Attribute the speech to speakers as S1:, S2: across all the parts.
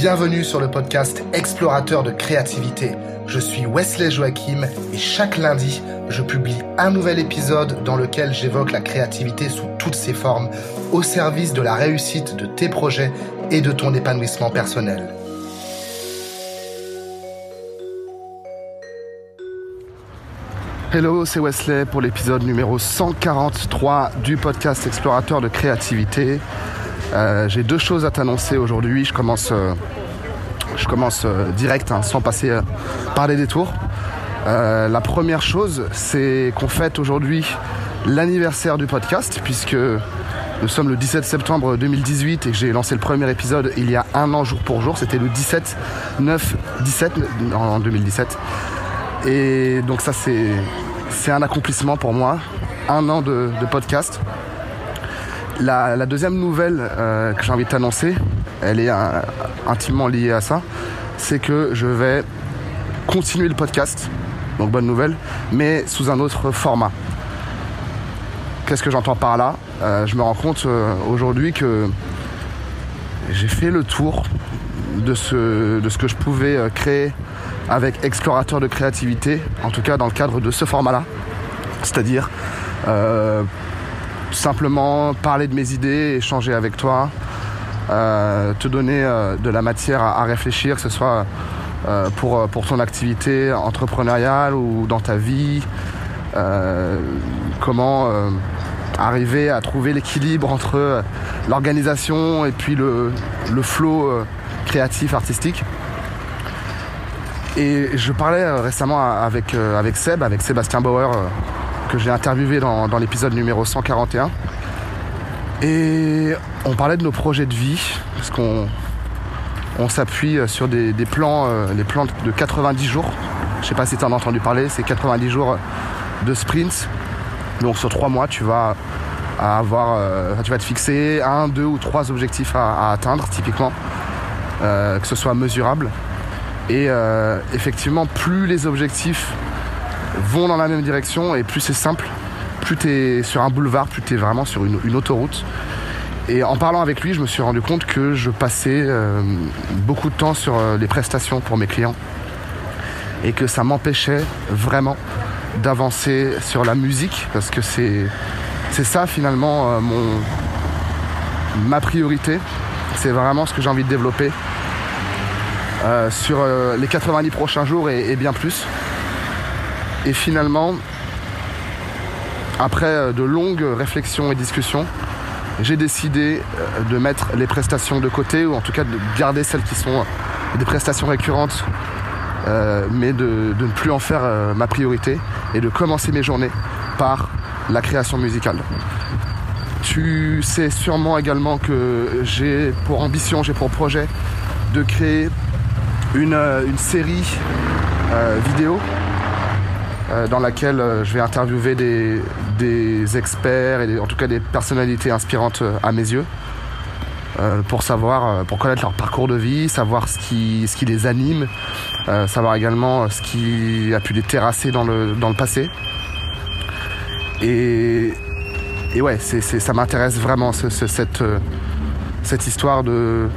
S1: Bienvenue sur le podcast Explorateur de créativité. Je suis Wesley Joachim et chaque lundi, je publie un nouvel épisode dans lequel j'évoque la créativité sous toutes ses formes au service de la réussite de tes projets et de ton épanouissement personnel. Hello, c'est Wesley pour l'épisode numéro 143 du podcast Explorateur de créativité. Euh, J'ai deux choses à t'annoncer aujourd'hui. Je commence, euh, je commence euh, direct, hein, sans passer par les détours. La première chose, c'est qu'on fête aujourd'hui l'anniversaire du podcast, puisque nous sommes le 17 septembre 2018 et j'ai lancé le premier épisode il y a un an jour pour jour. C'était le 17 9 17 en 2017. Et donc ça c'est c'est un accomplissement pour moi, un an de podcast. La, deuxième nouvelle euh, que j'ai envie de t'annoncer, elle est euh, intimement liée à ça, c'est que je vais continuer le podcast, donc bonne nouvelle, mais sous un autre format. Qu'est-ce que j'entends par là? Euh, Je me rends compte aujourd'hui que j'ai fait le tour de ce, de ce que je pouvais créer avec Explorateur de créativité, en tout cas dans le cadre de ce format-là. C'est-à-dire simplement parler de mes idées, échanger avec toi, euh, te donner euh, de la matière à, réfléchir, que ce soit euh, pour, pour ton activité entrepreneuriale ou dans ta vie, comment arriver à trouver l'équilibre entre l'organisation et puis le, le créatif, artistique. Et je parlais récemment avec, avec Seb, avec Sébastien Bauer, que j'ai interviewé dans, l'épisode numéro 141. Et on parlait de nos projets de vie, parce qu'on on s'appuie sur des, des plans, euh, les plans de 90 jours. Je sais pas si tu en as entendu parler, c'est 90 jours de sprint. Donc sur trois mois, tu vas avoir, euh, tu vas te fixer un, deux ou trois objectifs à, atteindre, typiquement, euh, que ce soit mesurable. Et euh, effectivement, plus les objectifs vont dans la même direction et plus c'est simple, plus tu es sur un boulevard, plus tu es vraiment sur une, autoroute. Et en parlant avec lui, je me suis rendu compte que je passais euh, beaucoup de temps sur euh, les prestations pour mes clients et que ça m'empêchait vraiment d'avancer sur la musique parce que c'est c'est ça finalement euh, mon ma priorité. C'est vraiment ce que j'ai envie de développer sur les 90 prochains jours et, bien plus. Et finalement, après euh, de longues réflexions et discussions, j'ai décidé euh, de mettre les prestations de côté, ou en tout cas de garder celles qui sont des prestations récurrentes, euh, mais de, ne plus en faire euh, ma priorité et de commencer mes journées par la création musicale. Tu sais sûrement également que j'ai pour ambition, j'ai pour projet de créer une, euh, série euh, vidéo euh, dans laquelle je vais interviewer des, experts et en tout cas des personnalités inspirantes à mes yeux pour savoir, pour connaître leur parcours de vie, savoir ce qui, ce qui les anime, savoir également ce qui a pu les terrasser dans le, dans le passé. Et, et ouais, ça m'intéresse vraiment ce, ce, cette, cette histoire de,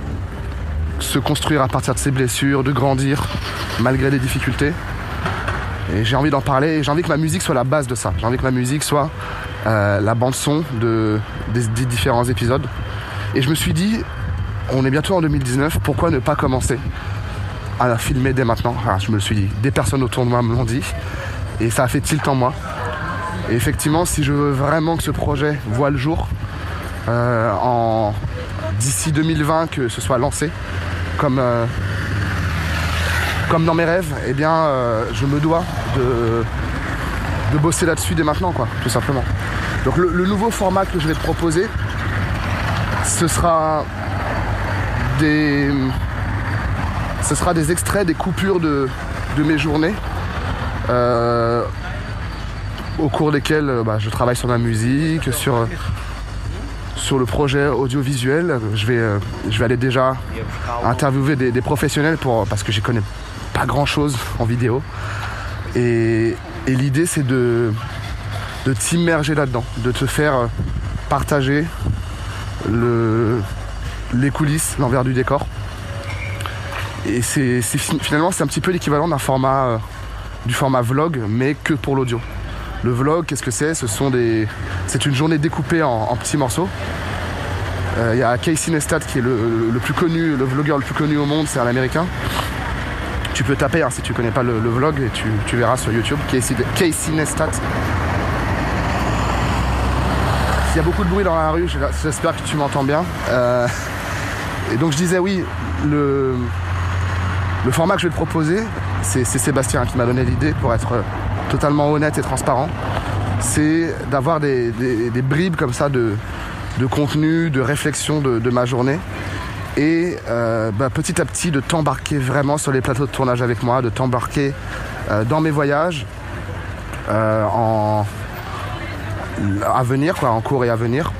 S1: se construire à partir de ses blessures, de grandir malgré les difficultés. Et j'ai envie d'en parler et j'ai envie que ma musique soit la base de ça. J'ai envie que ma musique soit euh, la bande son de, des, différents épisodes. Et je me suis dit, on est bientôt en 2019, pourquoi ne pas commencer à filmer dès maintenant? Je me le suis dit, des personnes autour de moi me l'ont dit et ça a fait tilt en moi. Et effectivement, si je veux vraiment que ce projet voit le jour, euh, en d'ici 2020 que ce soit lancé, comme, euh, comme dans mes rêves, eh bien, euh, je me dois de, bosser là-dessus dès maintenant, quoi, tout simplement. Donc le, nouveau format que je vais te proposer, ce sera des, ce sera des extraits, des coupures de, mes journées. Euh, au cours desquelles bah, je travaille sur ma musique, sur, sur le projet audiovisuel. Je vais, euh, je vais aller déjà interviewer des, des professionnels pour, parce que j'y connais pas grand chose en vidéo. Et, et l'idée, c'est de, de t'immerger là-dedans, de te faire partager le, les coulisses, l'envers du décor. et c'est finalement c'est un petit peu l'équivalent d'un format du format vlog, mais que pour l'audio. Le vlog, qu'est-ce que c'est? Ce sont des, c'est une journée découpée en, petits morceaux. Il y a Casey Neistat qui est le, plus connu, le vlogueur le plus connu au monde, c'est un américain. Tu peux taper hein, si tu connais pas le, vlog et tu, verras sur YouTube Casey, Casey Neistat. Il y a beaucoup de bruit dans la rue, j'espère que tu m'entends bien. Euh, et donc je disais oui, le, le format que je vais te proposer, c'est Sébastien qui m'a donné l'idée pour être totalement honnête et transparent. C'est d'avoir des, bribes comme ça de, contenu, de réflexion de, ma journée. Et euh, bah, petit à petit de t'embarquer vraiment sur les plateaux de tournage avec moi, de t'embarquer euh, dans mes voyages en, à venir, quoi, en cours et à venir.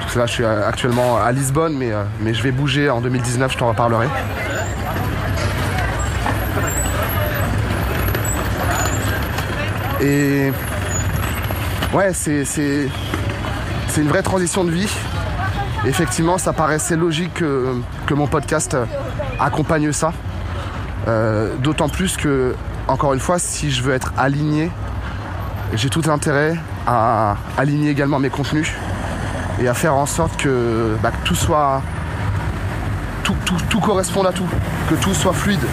S1: Parce que là, je suis actuellement à Lisbonne, mais, euh, mais je vais bouger en 2019, je t'en reparlerai. Et ouais, c'est, une vraie transition de vie. Effectivement, ça paraissait logique que, mon podcast accompagne ça. Euh, d'autant plus que, encore une fois, si je veux être aligné, j'ai tout intérêt à aligner également mes contenus et à faire en sorte que, bah, tout soit. Tout, tout, corresponde à tout, que tout soit fluide.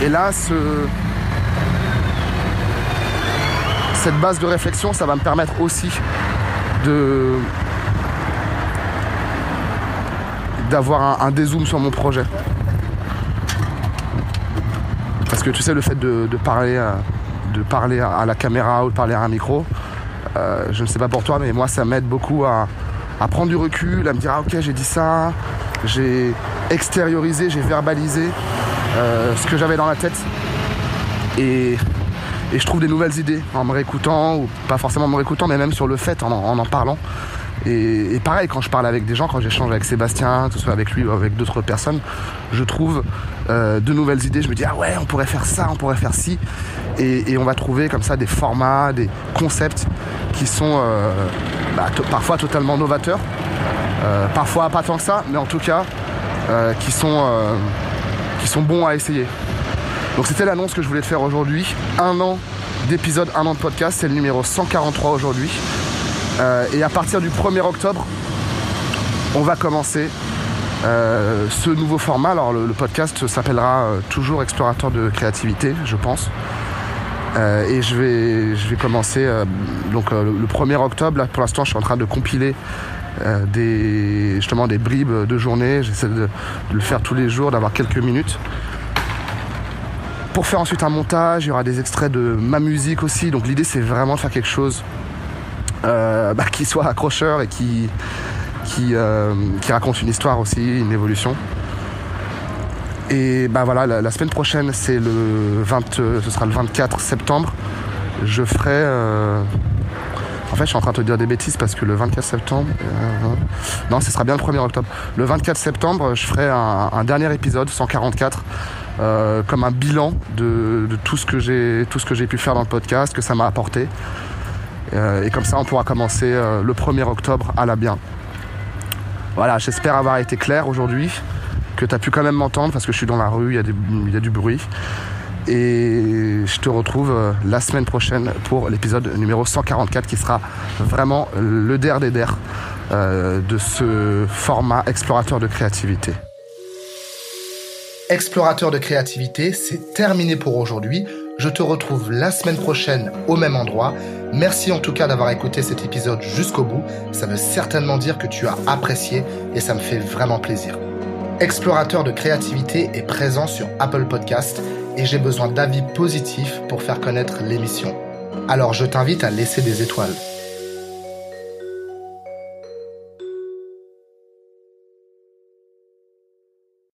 S1: Et là, ce, cette base de réflexion, ça va me permettre aussi de d'avoir un, dézoom sur mon projet. Parce que tu sais, le fait de, parler à, de parler à la caméra ou de parler à un micro. Euh, je ne sais pas pour toi, mais moi ça m'aide beaucoup à, prendre du recul, à me dire ah ok j'ai dit ça, j'ai extériorisé, j'ai verbalisé euh, ce que j'avais dans la tête. Et, je trouve des nouvelles idées en me réécoutant, ou pas forcément en me réécoutant, mais même sur le fait, en en, parlant. Et, pareil, quand je parle avec des gens, quand j'échange avec Sébastien, que ce soit avec lui ou avec d'autres personnes, je trouve euh, de nouvelles idées. Je me dis, ah ouais, on pourrait faire ça, on pourrait faire ci. Et, on va trouver comme ça des formats, des concepts qui sont euh, bah, parfois totalement novateurs, euh, parfois pas tant que ça, mais en tout cas qui, sont, qui sont bons à essayer. Donc c'était l'annonce que je voulais te faire aujourd'hui. Un an d'épisode, un an de podcast, c'est le numéro 143 aujourd'hui. Et à partir du 1er octobre, on va commencer euh, ce nouveau format, alors le, podcast s'appellera euh, toujours Explorateur de créativité, je pense. Euh, et je vais, je vais commencer donc le 1er octobre. Là, pour l'instant, je suis en train de compiler des, justement des bribes de journée. J'essaie de, le faire tous les jours, d'avoir quelques minutes. Pour faire ensuite un montage, il y aura des extraits de ma musique aussi. Donc l'idée, c'est vraiment de faire quelque chose bah, qui soit accrocheur et qui, euh, qui, raconte une histoire aussi, une évolution. Et ben voilà, la, semaine prochaine, c'est le 20, euh, ce sera le 24 septembre. Je ferai. Euh, en fait, je suis en train de te dire des bêtises parce que le 24 septembre. non, ce sera bien le 1er octobre. Le 24 septembre, je ferai un, dernier épisode, 144, comme un bilan de, tout ce que j'ai tout ce que j'ai pu faire dans le podcast, que ça m'a apporté. Et comme ça, on pourra commencer le 1er octobre à la bien. Voilà, j'espère avoir été clair aujourd'hui, que tu as pu quand même m'entendre parce que je suis dans la rue, il y, a du bruit. Et je te retrouve euh, la semaine prochaine pour l'épisode numéro 144 qui sera vraiment le der des der euh, de ce format explorateur de créativité. Explorateur de créativité, c'est terminé pour aujourd'hui. Je te retrouve la semaine prochaine au même endroit. Merci en tout cas d'avoir écouté cet épisode jusqu'au bout. Ça veut certainement dire que tu as apprécié et ça me fait vraiment plaisir. Explorateur de créativité est présent sur Apple Podcast et j'ai besoin d'avis positifs pour faire connaître l'émission. Alors je t'invite à laisser des étoiles.